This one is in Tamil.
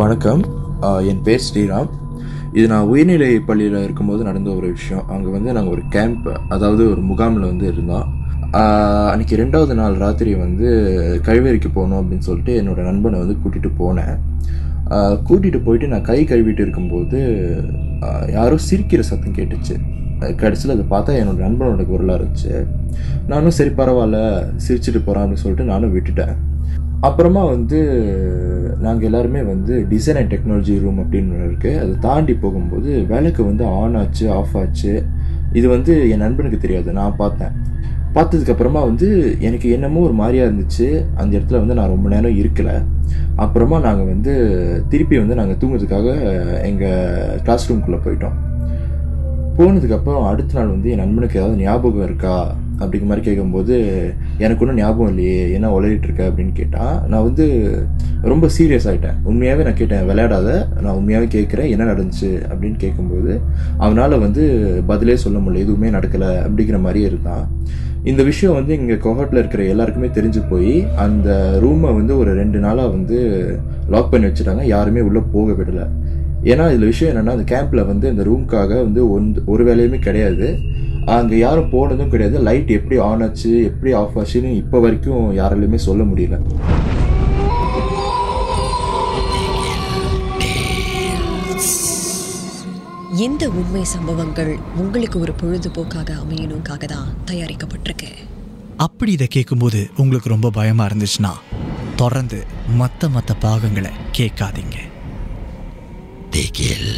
வணக்கம். என் பேர் ஸ்ரீராம். இது நான் உயர்நிலை பள்ளியில் இருக்கும்போது நடந்த ஒரு விஷயம். அங்கே வந்து நாங்கள் ஒரு கேம்ப் அதாவது ஒரு முகாமில் வந்து இருந்தோம். அன்றைக்கி ரெண்டாவது நாள் ராத்திரி வந்து கழிவறைக்கு போகணும் அப்படின்னு சொல்லிட்டு என்னோடய நண்பனை வந்து கூட்டிகிட்டு போனேன். கூட்டிகிட்டு போயிட்டு நான் கை கழுவிட்டு இருக்கும்போது யாரோ சிரிக்கிற சத்தம் கேட்டுச்சு. கடைசியில் அதை பார்த்தா என்னோடய நண்பனோட குரலாக இருந்துச்சு. நானும் சரி பரவாயில்ல சிரிச்சுட்டு போகிறான் அப்படின்னு சொல்லிட்டு நானும் விட்டுட்டேன். அப்புறமா வந்து நாங்கள் எல்லாருமே வந்து டிசைன் அண்ட் டெக்னாலஜி ரூம் அப்படின்னு ஒன்று இருக்குது அதை தாண்டி போகும்போது விளக்கு வந்து ஆன் ஆச்சு ஆஃப் ஆச்சு. இது வந்து என் நண்பனுக்கு தெரியாது நான் பார்த்தேன். பார்த்ததுக்கப்புறமா வந்து எனக்கு என்னமோ ஒரு மாதிரியா இருந்துச்சு. அந்த இடத்துல வந்து நான் ரொம்ப நேரம் இருக்கலை. அப்புறமா நாங்கள் வந்து திருப்பி வந்து நாங்கள் தூங்குறதுக்காக எங்கள் கிளாஸ் ரூம்குள்ளே போயிட்டோம். போனதுக்கப்புறம் அடுத்த நாள் வந்து என் நண்பனுக்கு ஏதாவது ஞாபகம் இருக்கா? அப்படிங்கிற மாதிரி கேட்கும்போது எனக்கு ஒன்றும் ஞாபகம் இல்லையே என்ன உளறிட்டு இருக்க? அப்படின்னு கேட்டால் நான் வந்து ரொம்ப சீரியஸ் ஆகிட்டேன் உண்மையாகவே நான் கேட்டேன் விளையாடாத நான் உண்மையாகவே கேட்குறேன் என்ன நடந்துச்சு? அப்படின்னு கேட்கும்போது அவனால் வந்து பதிலே சொல்ல முடியல எதுவுமே நடக்கலை அப்படிங்கிற மாதிரியே இருந்தான். இந்த விஷயம் வந்து இங்கே கொஹாட்டில் இருக்கிற எல்லாருக்குமே தெரிஞ்சு போய் அந்த ரூமை வந்து ஒரு ரெண்டு நாளாக வந்து லாக் பண்ணி வச்சுட்டாங்க யாருமே உள்ளே போக விடலை. ஏன்னா இதில் விஷயம் என்னென்னா அந்த கேம்பில் வந்து இந்த ரூம்க்காக வந்து ஒன் ஒரு வேலையுமே கிடையாது. அங்கே யாரும் போனதும் கிடையாது. லைட் எப்படி ஆன் ஆச்சு எப்படி ஆஃப் ஆச்சுன்னு இப்போ வரைக்கும் யாராலையுமே சொல்ல முடியல. இந்த உண்மை சம்பவங்கள் உங்களுக்கு ஒரு பொழுதுபோக்காக அமையணுக்காக தான் தயாரிக்கப்பட்டிருக்கு. அப்படி இதை கேட்கும்போது உங்களுக்கு ரொம்ப பயமா இருந்துச்சுன்னா தொடர்ந்து மற்ற மற்ற பாகங்களை கேட்காதீங்க. திகில்